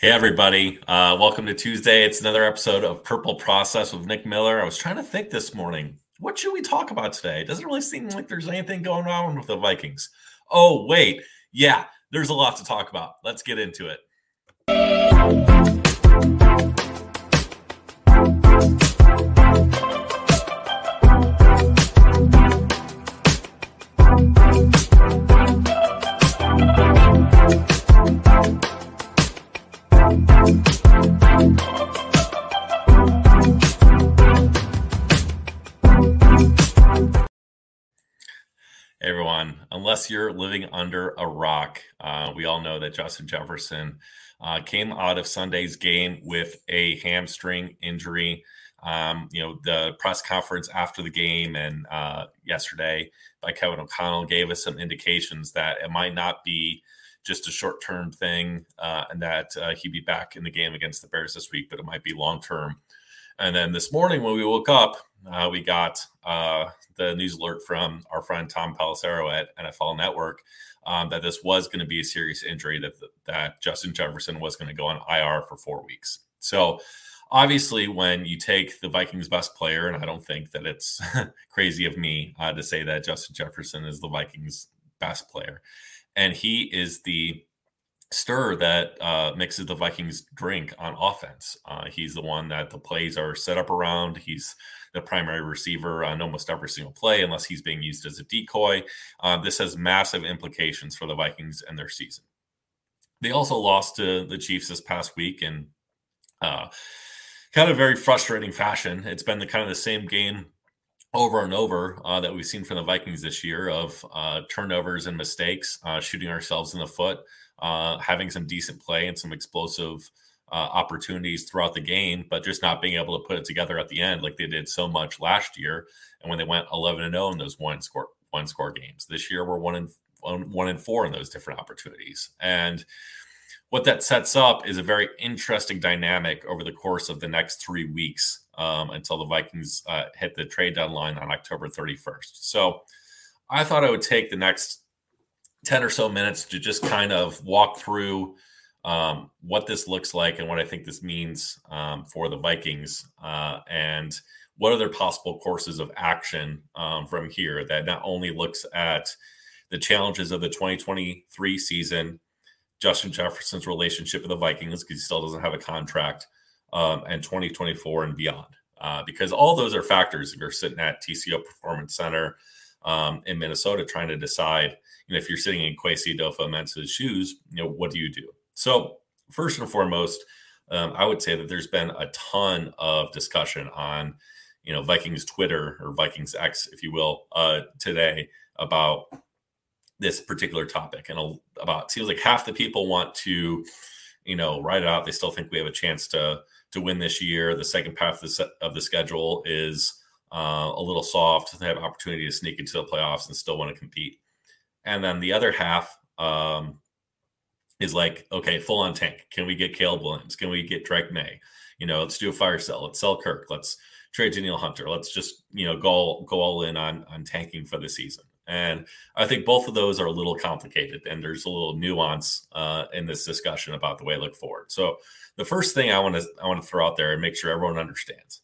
Hey, everybody. Uh, welcome to Tuesday. It's another episode of Purple Process with Nick Miller. I was trying to think this morning, what should we talk about today? It doesn't really seem like there's anything going on with the Vikings. Oh, wait. Yeah, there's a lot to talk about. Let's get into it. You're living under a rock, uh, we all know that Justin Jefferson uh, came out of Sunday's game with a hamstring injury. Um, you know, the press conference after the game and uh, yesterday by Kevin O'Connell gave us some indications that it might not be just a short term thing uh, and that uh, he'd be back in the game against the Bears this week, but it might be long term. And then this morning when we woke up, uh, we got uh, the news alert from our friend Tom Pelissero at NFL Network um, that this was going to be a serious injury that that Justin Jefferson was going to go on IR for four weeks. So obviously, when you take the Vikings' best player, and I don't think that it's crazy of me uh, to say that Justin Jefferson is the Vikings' best player, and he is the stir that uh, mixes the Vikings drink on offense. Uh, he's the one that the plays are set up around. He's the primary receiver on almost every single play, unless he's being used as a decoy. Uh, this has massive implications for the Vikings and their season. They also lost to the Chiefs this past week in uh, kind of very frustrating fashion. It's been the kind of the same game over and over uh, that we've seen from the Vikings this year of uh, turnovers and mistakes, uh, shooting ourselves in the foot, uh, having some decent play and some explosive uh, opportunities throughout the game, but just not being able to put it together at the end like they did so much last year. And when they went 11 and 0 in those one score one score games, this year we're one in one, one and four in those different opportunities. And what that sets up is a very interesting dynamic over the course of the next three weeks um, until the Vikings uh, hit the trade deadline on October 31st. So I thought I would take the next 10 or so minutes to just kind of walk through um, what this looks like and what I think this means um, for the Vikings uh, and what are their possible courses of action um, from here that not only looks at the challenges of the 2023 season, Justin Jefferson's relationship with the Vikings because he still doesn't have a contract, um, and 2024 and beyond. Uh, because all those are factors if you're sitting at TCO Performance Center um, in Minnesota trying to decide, know, if you're sitting in Kwesi Adofo-Mensah's shoes, you know, what do you do? So, first and foremost, um, I would say that there's been a ton of discussion on, you know, Vikings Twitter or Vikings X, if you will, uh, today about this particular topic, and about seems like half the people want to, you know, write it out. They still think we have a chance to to win this year. The second half of the, of the schedule is uh, a little soft. They have opportunity to sneak into the playoffs and still want to compete. And then the other half, um, is like, okay, full on tank. Can we get Caleb Williams? Can we get Drake Maye? You know, let's do a fire sell. Let's sell Kirk. Let's trade Danielle Hunter. Let's just, you know, go go all in on on tanking for the season. And I think both of those are a little complicated, and there's a little nuance uh, in this discussion about the way I look forward. So the first thing I want to I want to throw out there and make sure everyone understands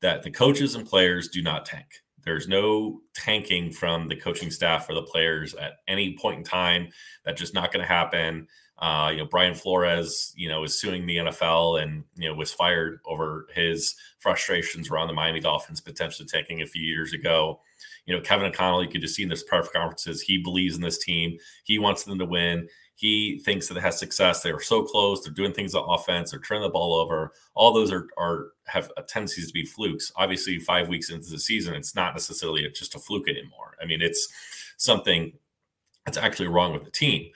that the coaches and players do not tank. There's no tanking from the coaching staff or the players at any point in time. That's just not going to happen. Uh, you know, Brian Flores, you know, is suing the NFL and, you know, was fired over his frustrations around the Miami Dolphins potentially taking a few years ago. You know, Kevin O'Connell, you could just see in this press conferences, he believes in this team. He wants them to win. He thinks that it has success. They are so close. They're doing things on offense. They're turning the ball over. All those are, are have tendencies to be flukes. Obviously, five weeks into the season, it's not necessarily just a fluke anymore. I mean, it's something that's actually wrong with the team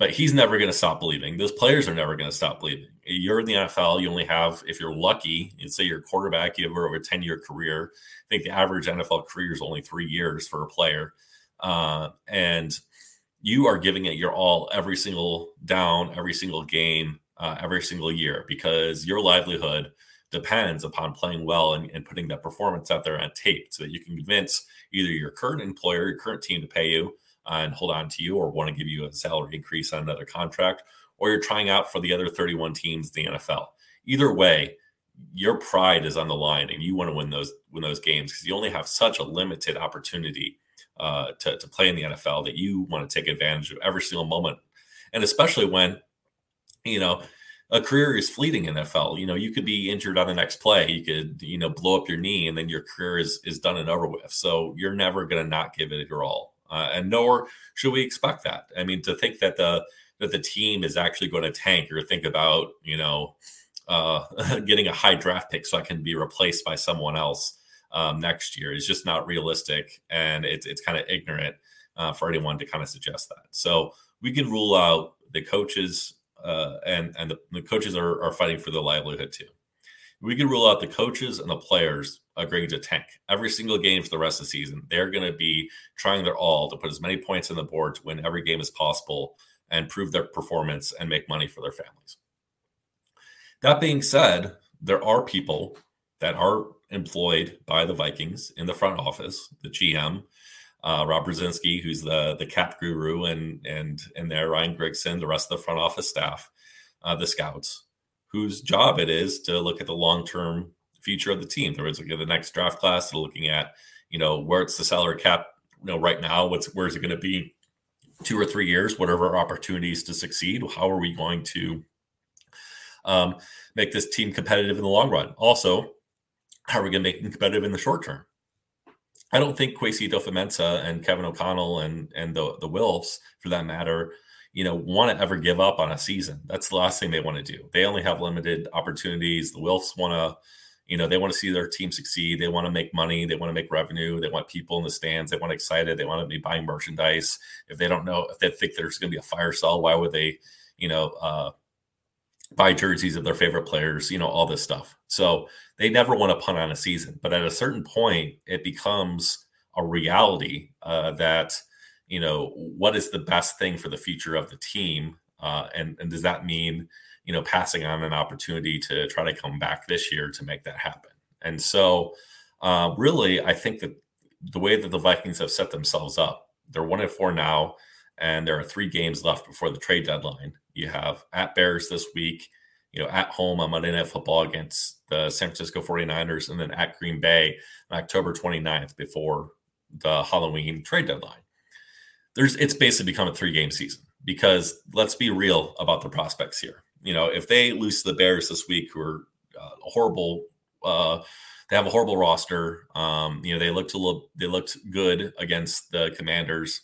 but he's never going to stop believing. Those players are never going to stop believing. You're in the NFL. You only have, if you're lucky, and say you're a quarterback, you have over a 10 year career. I think the average NFL career is only three years for a player. Uh, and you are giving it your all every single down, every single game, uh, every single year because your livelihood depends upon playing well and, and putting that performance out there on tape so that you can convince either your current employer, your current team to pay you uh, and hold on to you or want to give you a salary increase on another contract or you're trying out for the other 31 teams in the NFL. Either way, your pride is on the line and you want to win those win those games because you only have such a limited opportunity uh, to, to play in the NFL that you want to take advantage of every single moment. And especially when, you know, a career is fleeting in NFL. You know, you could be injured on the next play. You could, you know, blow up your knee and then your career is is done and over with. So you're never going to not give it your all. Uh, and nor should we expect that. I mean, to think that the that the team is actually going to tank or think about, you know, uh, getting a high draft pick so I can be replaced by someone else um, next year is just not realistic, and it's it's kind of ignorant uh, for anyone to kind of suggest that. So we can rule out the coaches, uh, and and the, the coaches are, are fighting for their livelihood too. We can rule out the coaches and the players agreeing to tank every single game for the rest of the season. They're going to be trying their all to put as many points on the board to win every game as possible and prove their performance and make money for their families. That being said, there are people that are employed by the Vikings in the front office, the GM, uh, Rob Brzezinski, who's the the cap guru, and and and there Ryan Grigson, the rest of the front office staff, uh, the scouts, whose job it is to look at the long term future of the team. There is looking at the next draft class, they're looking at you know where it's the salary cap, you know right now, what's where is it going to be two or three years, whatever opportunities to succeed. How are we going to um, make this team competitive in the long run? Also, how are we going to make them competitive in the short term? I don't think Kwesi Adofo-Mensah and Kevin O'Connell and and the the Wilfs, for that matter, you know, want to ever give up on a season. That's the last thing they want to do. They only have limited opportunities. The Wilfs want to, you know, they want to see their team succeed. They want to make money. They want to make revenue. They want people in the stands. They want excited. They want to be buying merchandise. If they don't know, if they think there's going to be a fire sale, why would they, you know, uh, buy jerseys of their favorite players? You know, all this stuff. So they never want to punt on a season. But at a certain point, it becomes a reality uh, that you know what is the best thing for the future of the team, uh, and and does that mean you know passing on an opportunity to try to come back this year to make that happen? And so, uh, really, I think that the way that the Vikings have set themselves up, they're one and four now, and there are three games left before the trade deadline. You have at Bears this week you know, at home on Monday Night Football against the San Francisco 49ers and then at Green Bay on October 29th before the Halloween trade deadline. There's it's basically become a three game season because let's be real about the prospects here. You know, if they lose to the Bears this week, who are uh, horrible, uh, they have a horrible roster. Um, you know, they looked a little, they looked good against the Commanders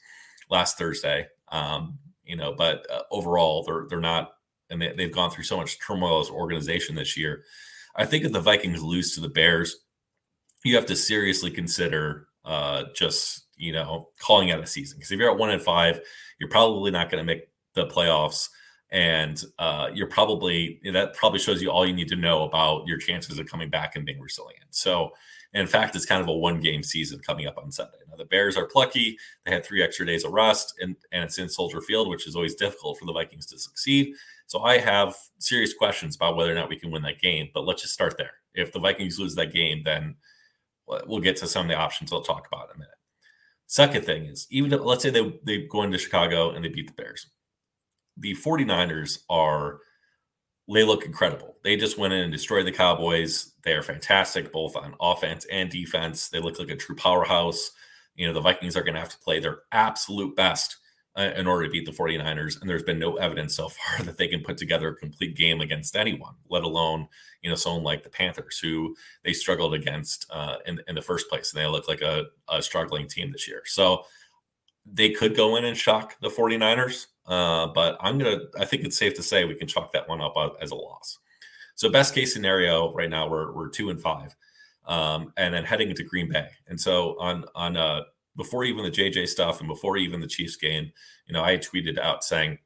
last Thursday. Um, you know, but uh, overall, they're they're not and they, they've gone through so much turmoil as organization this year. I think if the Vikings lose to the Bears, you have to seriously consider uh, just you know calling out a season because if you're at one and five, you're probably not going to make the playoffs, and uh, you're probably that probably shows you all you need to know about your chances of coming back and being resilient. So. In fact, it's kind of a one game season coming up on Sunday. The Bears are plucky. They had three extra days of rest, and, and it's in Soldier Field, which is always difficult for the Vikings to succeed. So I have serious questions about whether or not we can win that game. But let's just start there. If the Vikings lose that game, then we'll get to some of the options I'll talk about in a minute. Second thing is, even if, let's say they, they go into Chicago and they beat the Bears. The 49ers are, they look incredible. They just went in and destroyed the Cowboys. They are fantastic, both on offense and defense. They look like a true powerhouse. You know, the Vikings are going to have to play their absolute best uh, in order to beat the 49ers. And there's been no evidence so far that they can put together a complete game against anyone, let alone, you know, someone like the Panthers, who they struggled against uh, in, in the first place. And they look like a, a struggling team this year. So they could go in and shock the 49ers. Uh, but I'm going to, I think it's safe to say we can chalk that one up as a loss. So best case scenario right now, we're, we're two and five. Um, and then heading into Green Bay. And so on on uh, before even the JJ stuff and before even the Chiefs game, you know, I tweeted out saying,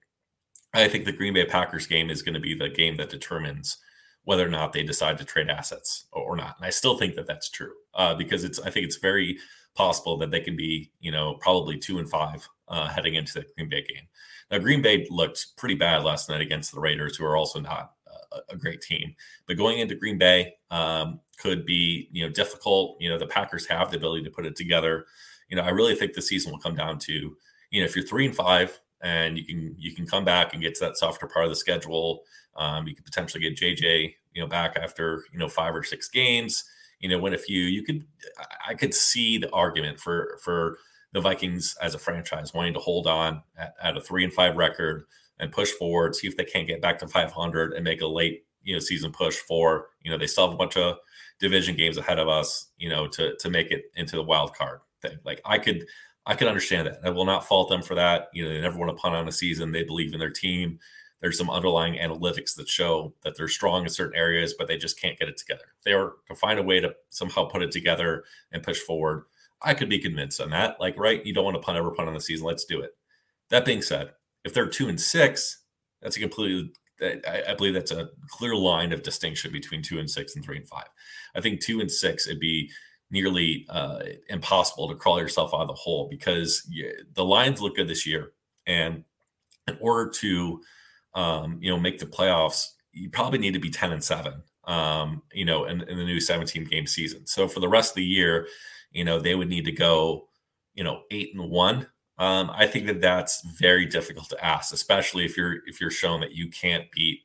I think the Green Bay Packers game is going to be the game that determines whether or not they decide to trade assets or not. And I still think that that's true uh, because it's, I think it's very possible that they can be, you know, probably two and five uh, heading into the Green Bay game. Now, Green Bay looked pretty bad last night against the Raiders, who are also not a great team. But going into Green Bay um, could be, you know, difficult. You know, the Packers have the ability to put it together you know, I really think the season will come down to, you know, if you're three and five and you can you can come back and get to that softer part of the schedule. Um, you could potentially get JJ, you know, back after you know five or six games. You know, win a few. You could, I could see the argument for for the Vikings as a franchise wanting to hold on at, at a three and five record and push forward, see if they can't get back to 500 and make a late you know season push for you know they still have a bunch of division games ahead of us, you know, to to make it into the wild card thing. Like I could I could understand that. I will not fault them for that. You know, they never want to punt on a season. They believe in their team. There's some underlying analytics that show that they're strong in certain areas, but they just can't get it together. They are to find a way to somehow put it together and push forward. I could be convinced on that. Like, right, you don't want to punt ever punt on the season. Let's do it. That being said, if they're two and six, that's a completely I, I, believe that's a clear line of distinction between two and six and three and five. I think two and six, it'd be nearly uh, impossible to crawl yourself out of the hole because you, the Lions look good this year, and in order to um, you know make the playoffs, you probably need to be ten and seven. Um, you know, in, in the new 17 game season. So for the rest of the year, you know, they would need to go, you know, eight and one um, I think that that's very difficult to ask, especially if you're if you're shown that you can't beat,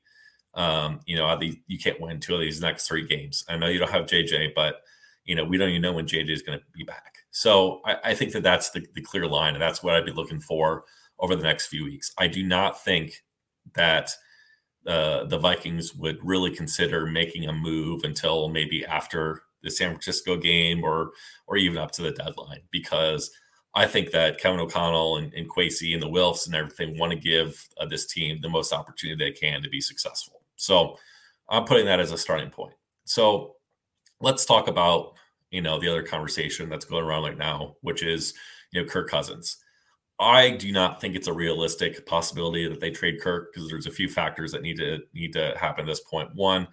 um, you know, you can't win two of these next three games. I know you don't have JJ, but you know we don't even know when JJ is going to be back. So I, I think that that's the, the clear line, and that's what I'd be looking for over the next few weeks. I do not think that uh, the Vikings would really consider making a move until maybe after the San Francisco game or or even up to the deadline because I think that Kevin O'Connell and, and Kwesi and the Wilfs and everything want to give uh, this team the most opportunity they can to be successful. So I'm putting that as a starting point. So let's talk about you know the other conversation that's going around right now, which is you know Kirk Cousins. I do not think it's a realistic possibility that they trade Kirk because there's a few factors that need to need to happen at this point. One,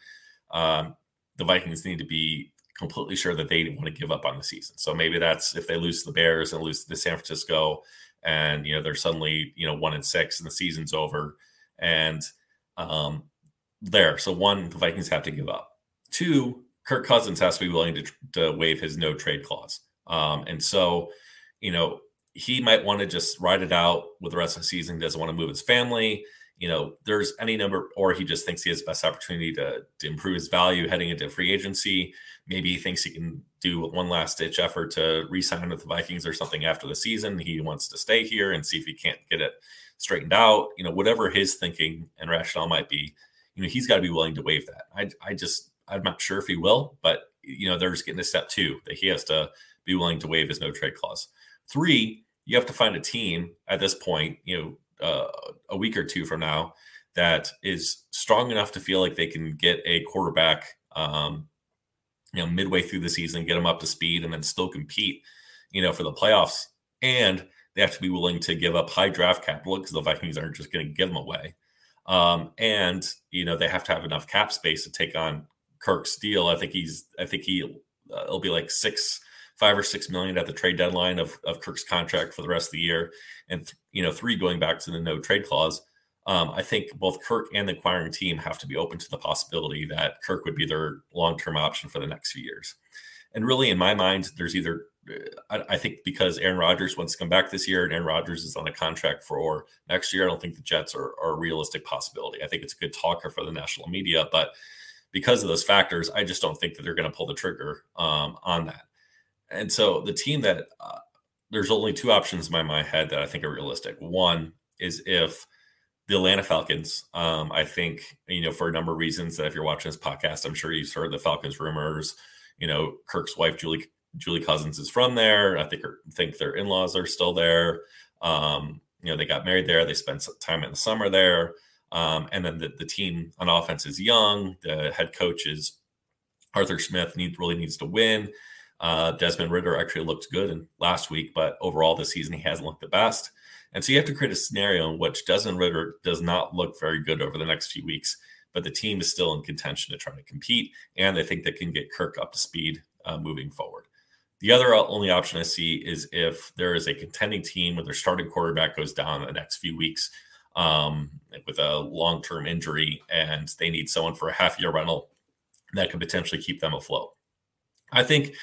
um, the Vikings need to be completely sure that they want to give up on the season. So maybe that's if they lose the Bears and lose to San Francisco, and you know they're suddenly you know one and six and the season's over, and um, there. So one, the Vikings have to give up. Two, Kirk Cousins has to be willing to, to waive his no trade clause, um, and so you know he might want to just ride it out with the rest of the season. Doesn't want to move his family you know, there's any number, or he just thinks he has best opportunity to, to improve his value heading into free agency. Maybe he thinks he can do one last ditch effort to re-sign with the Vikings or something after the season. He wants to stay here and see if he can't get it straightened out. You know, whatever his thinking and rationale might be, you know, he's got to be willing to waive that. I, I just, I'm not sure if he will, but you know, they're just getting to step two that he has to be willing to waive his no trade clause. Three, you have to find a team at this point, you know, uh, a week or two from now that is strong enough to feel like they can get a quarterback, um, you know, midway through the season, get them up to speed, and then still compete, you know, for the playoffs. And they have to be willing to give up high draft capital because the Vikings aren't just going to give them away. Um, and you know, they have to have enough cap space to take on Kirk's deal. I think he's, I think he, uh, it'll be like six five or six million at the trade deadline of, of Kirk's contract for the rest of the year, and you know three going back to the no trade clause. Um, I think both Kirk and the acquiring team have to be open to the possibility that Kirk would be their long term option for the next few years. And really, in my mind, there's either I, I, think because Aaron Rodgers wants to come back this year and Aaron Rodgers is on a contract for next year, I don't think the Jets are, are a realistic possibility. I think it's a good talker for the national media, but because of those factors, I just don't think that they're going to pull the trigger um, on that. And so the team that uh, there's only two options in my, my head that I think are realistic. One is if the Atlanta Falcons, um, I think, you know, for a number of reasons that if you're watching this podcast, I'm sure you've heard the Falcons rumors. You know, Kirk's wife, Julie Julie Cousins, is from there. I think think their in-laws are still there. Um, you know, they got married there. They spent time in the summer there. Um, and then the, the team on offense is young. The head coach is Arthur Smith. Need really needs to win. Uh, Desmond Ridder actually looked good in last week, but overall this season he hasn't looked the best. And so you have to create a scenario in which Desmond Ridder does not look very good over the next few weeks, but the team is still in contention to try to compete, and they think they can get Kirk up to speed uh, moving forward. The other only option I see is if there is a contending team where their starting quarterback goes down in the next few weeks um, with a long term injury and they need someone for a half year rental that could potentially keep them afloat. I think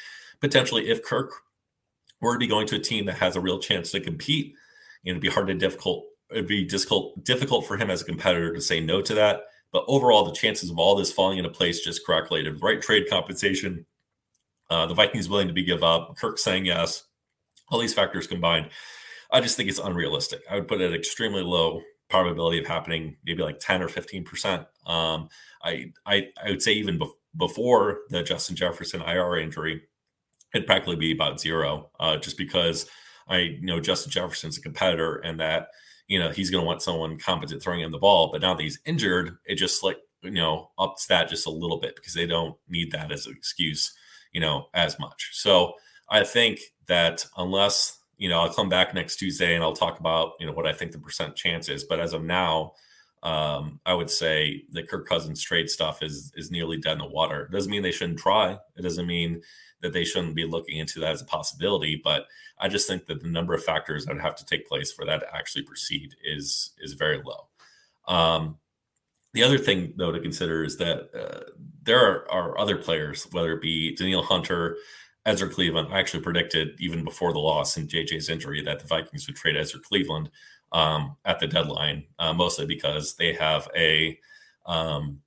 potentially if Kirk were to be going to a team that has a real chance to compete, you know, it'd be hard to difficult it'd be difficult difficult for him as a competitor to say no to that. But overall, the chances of all this falling into place just the right trade compensation, uh, the Vikings willing to be give up, Kirk saying yes, all these factors combined, I just think it's unrealistic. I would put it extremely low probability of happening, maybe like 10 or 15 percent. Um, I, I I would say even be- before the Justin Jefferson IR injury, it'd practically be about zero, uh, just because I know Justin Jefferson's a competitor and that you know he's going to want someone competent throwing him the ball. But now that he's injured, it just like you know ups that just a little bit because they don't need that as an excuse, you know, as much. So I think that unless you know, I'll come back next Tuesday and I'll talk about, you know, what I think the percent chance is. But as of now, um, I would say the Kirk Cousins trade stuff is is nearly dead in the water. It doesn't mean they shouldn't try. It doesn't mean that they shouldn't be looking into that as a possibility. But I just think that the number of factors that would have to take place for that to actually proceed is is very low. Um, the other thing, though, to consider is that uh, there are, are, other players, whether it be Danielle Hunter, Ezra Cleveland. I actually predicted even before the loss and JJ's injury that the Vikings would trade Ezra Cleveland um, at the deadline, uh, mostly because they have a um,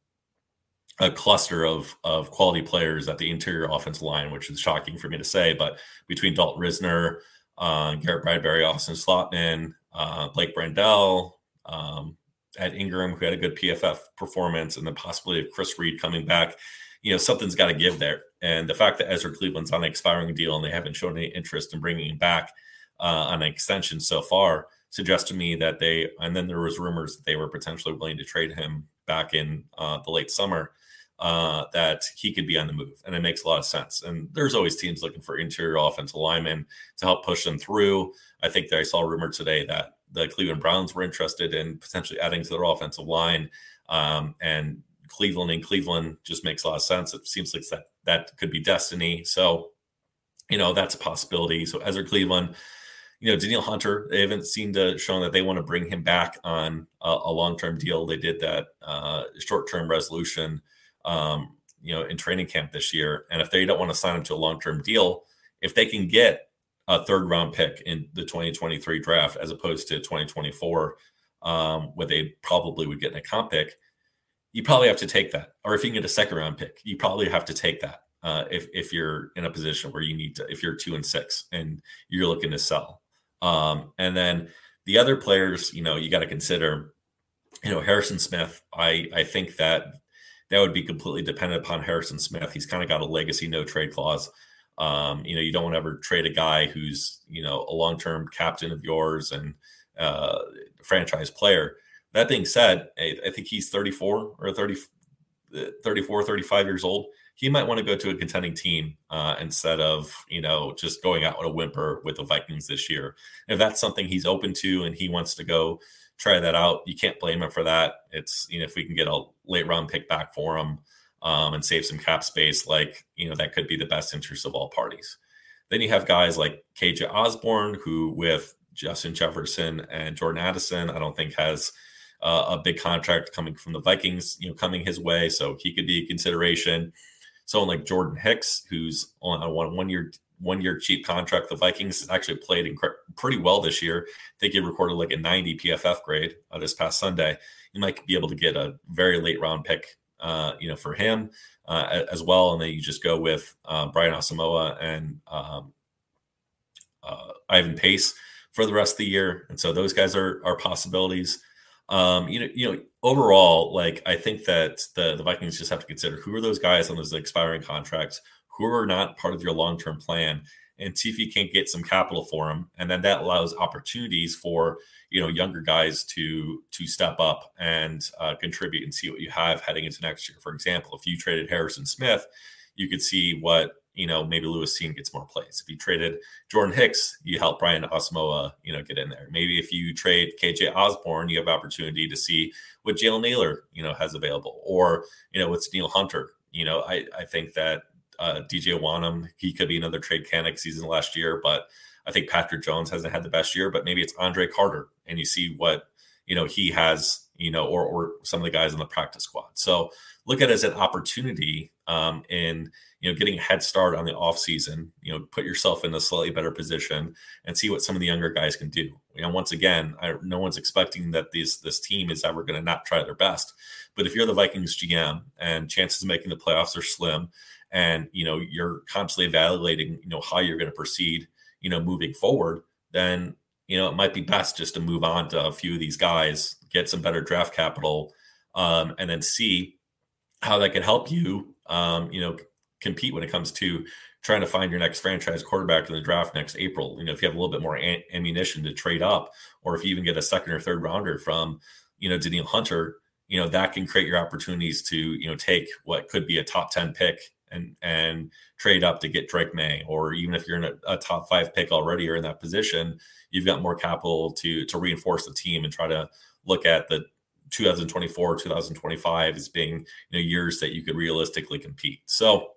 a cluster of of quality players at the interior offensive line, which is shocking for me to say. But between Dalton Risner, uh, Garrett Bradbury, Austin Schlottmann, uh, Blake Brandel, um, Ed Ingram, who had a good PFF performance, and the possibility of Chris Reed coming back, you know, something's got to give there. And the fact that Ezra Cleveland's on an expiring deal and they haven't shown any interest in bringing him back uh, on an extension so far suggests to me that they, and then there was rumors that they were potentially willing to trade him back in uh, the late summer, uh, that he could be on the move. And it makes a lot of sense. And there's always teams looking for interior offensive linemen to help push them through. I think that I saw a rumor today that the Cleveland Browns were interested in potentially adding to their offensive line. Um, and Cleveland and Cleveland just makes a lot of sense. It seems like that that could be destiny. So, you know, that's a possibility. So Ezra Cleveland, you know, Danielle Hunter, they haven't seen to shown that they want to bring him back on a, a long-term deal. They did that uh, short-term resolution, um, you know, in training camp this year. And if they don't want to sign him to a long-term deal, if they can get a third round pick in the 2023 draft as opposed to 2024, um, where they probably would get a comp pick, you probably have to take that. Or if you can get a second round pick, you probably have to take that. Uh, if if you're in a position where you need to, if you're two and six and you're looking to sell, um, and then the other players, you know, you got to consider, you know, Harrison Smith. I I think that that would be completely dependent upon Harrison Smith. He's kind of got a legacy no trade clause. Um, you know, you don't want to ever trade a guy who's you know a long term captain of yours and uh, franchise player. That being said, I, think he's 34 or 30, 34, 35 years old. He might want to go to a contending team uh, instead of, you know, just going out with a whimper with the Vikings this year. If that's something he's open to and he wants to go try that out, you can't blame him for that. It's, you know, if we can get a late round pick back for him um, and save some cap space, like, you know, that could be the best interest of all parties. Then you have guys like KJ Osborne, who with Justin Jefferson and Jordan Addison, I don't think has – uh, a big contract coming from the Vikings, you know, coming his way, so he could be a consideration. Someone like Jordan Hicks, who's on a one one year one year cheap contract. The Vikings actually played pretty well this year. I think he recorded like a 90 PFF grade uh, this past Sunday. You might be able to get a very late round pick, uh, you know, for him uh, as well. And then you just go with uh, Brian Asamoah and um, uh, Ivan Pace for the rest of the year. And so those guys are are possibilities. Um, you know, you know, overall, like I think that the the Vikings just have to consider who are those guys on those expiring contracts who are not part of your long term plan, and you can't get some capital for them, and then that allows opportunities for you know younger guys to to step up and uh, contribute and see what you have heading into next year. For example, if you traded Harrison Smith, you could see what you know, maybe Lewis Cine gets more plays. If you traded Jordan Hicks, you help Brian Asamoah, you know, get in there. Maybe if you trade KJ Osborne, you have opportunity to see what Jalen Nailor, you know, has available. Or, you know, with Neil Hunter. You know, I, I think that uh, DJ Wonnum, he could be another trade candidate season last year, but I think Patrick Jones hasn't had the best year, but maybe it's Andre Carter and you see what, you know, he has, you know, or, or some of the guys in the practice squad. So look at it as an opportunity um, in you know getting a head start on the off season. You know, put yourself in a slightly better position and see what some of the younger guys can do. You know, once again, I, no one's expecting that these this team is ever going to not try their best. But if you're the Vikings GM and chances of making the playoffs are slim, and you know you're constantly evaluating you know how you're going to proceed, you know, moving forward, then you know it might be best just to move on to a few of these guys, get some better draft capital, um, and then see how that can help you, um, you know, compete when it comes to trying to find your next franchise quarterback in the draft next April. You know, if you have a little bit more ammunition to trade up, or if you even get a second or third rounder from, you know, Danielle Hunter, you know, that can create your opportunities to, you know, take what could be a top 10 pick and and trade up to get Drake Maye, or even if you're in a, a top five pick already or in that position, you've got more capital to to reinforce the team and try to look at the 2024 2025 as being you know years that you could realistically compete. So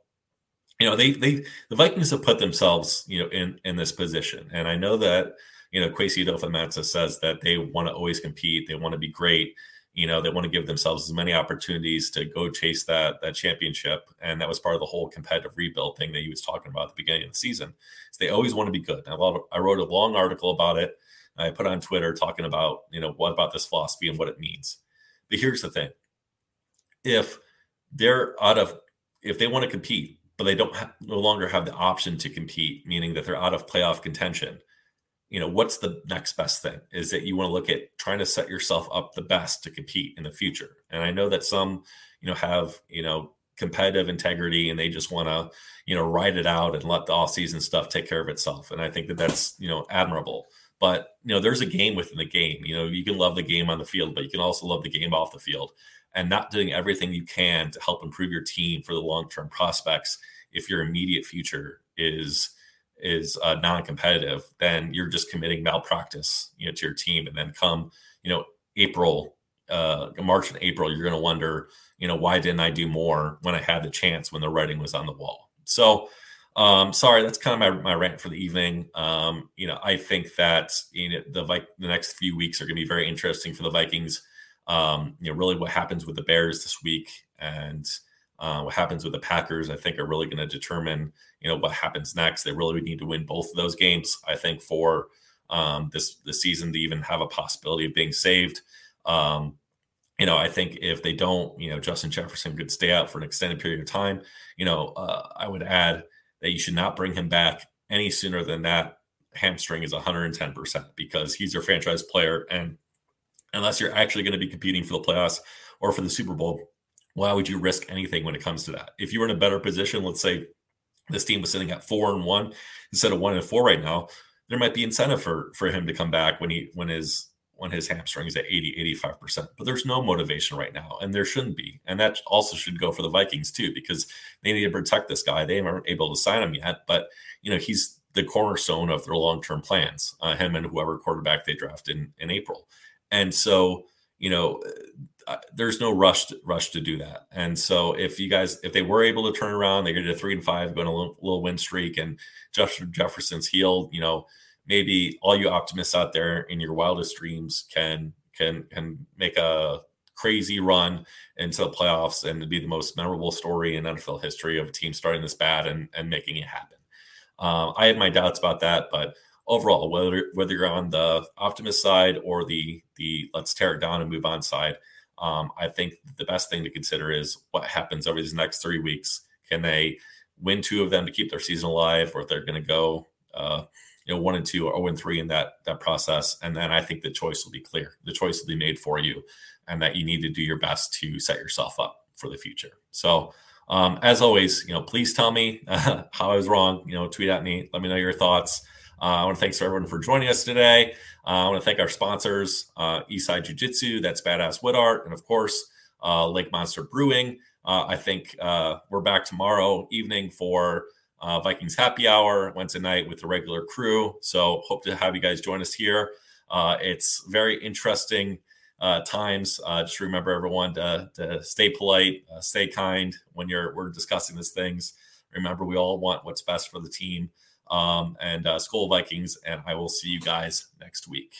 you know they they the vikings have put themselves you know in in this position. And i know that you know Kwesi Adofo-Mensah says that they want to always compete they want to be great you know they want to give themselves as many opportunities to go chase that that championship and that was part of the whole competitive rebuild thing that he was talking about at the beginning of the season so they always want to be good. I, I wrote a long article about it. I put on Twitter talking about, you know, what about this philosophy and what it means. But here's the thing. If they're out of, if they want to compete, but they don't ha- no longer have the option to compete, meaning that they're out of playoff contention, you know, what's the next best thing? Is that you want to look at trying to set yourself up the best to compete in the future. And I know that some, you know, have, you know, competitive integrity and they just want to, you know, ride it out and let the off season stuff take care of itself. And I think that that's, you know, admirable. But you know, there's a game within the game. You know, you can love the game on the field, but you can also love the game off the field. And not doing everything you can to help improve your team for the long term prospects. If your immediate future is is uh, non-competitive, then you're just committing malpractice, you know, to your team. And then come, you know, April, uh, March and April, you're going to wonder, you know, why didn't I do more when I had the chance when the writing was on the wall? So um, sorry, that's kind of my, my rant for the evening. Um, you know, I think that you know the the next few weeks are going to be very interesting for the Vikings. Um, you know, really what happens with the Bears this week and uh, what happens with the Packers, I think, are really going to determine you know what happens next. They really need to win both of those games, I think, for um, this this season to even have a possibility of being saved. Um, you know, I think if they don't, you know, Justin Jefferson could stay out for an extended period of time. You know, uh, I would add that you should not bring him back any sooner than that hamstring is 110% because he's your franchise player. And unless you're actually going to be competing for the playoffs or for the Super Bowl, why would you risk anything when it comes to that? If you were in a better position, let's say this team was sitting at four and one instead of one and four right now, there might be incentive for for him to come back when he when his when his hamstring is at 80 85% but there's no motivation right now and there shouldn't be. And that also should go for the vikings too because they need to protect this guy. They aren't able to sign him yet but you know he's the cornerstone of their long-term plans uh, him and whoever quarterback they draft in in april. And so you know uh, there's no rush to, rush to do that and so if you guys if they were able to turn around they get a three and five going a little, little win streak and Jeff Jefferson's healed you know maybe all you optimists out there in your wildest dreams can can can make a crazy run into the playoffs and be the most memorable story in NFL history of a team starting this bad and, and making it happen. Uh, I have my doubts about that, but overall, whether whether you're on the optimist side or the the let's tear it down and move on side, um, I think the best thing to consider is what happens over these next three weeks. Can they win two of them to keep their season alive, or if they're going to go uh, you know one and two or 0 and three in that that process, and then I think the choice will be clear. The choice will be made for you, and that you need to do your best to set yourself up for the future. So. Um, as always, you know, please tell me uh, how I was wrong. You know, tweet at me. Let me know your thoughts. Uh, I want to thanks everyone for joining us today. Uh, I want to thank our sponsors, uh, Eastside Jiu Jitsu, that's Badass Wood Art, and of course, uh, Lake Monster Brewing. Uh, I think uh, we're back tomorrow evening for Vikings happy hour Wednesday night with the regular crew. So hope to have you guys join us here. It's very interesting times. Just remember everyone to, to stay polite, stay kind when you're we're discussing these things. Remember, we all want what's best for the team. Um, and uh, Skol Vikings, and I will see you guys next week.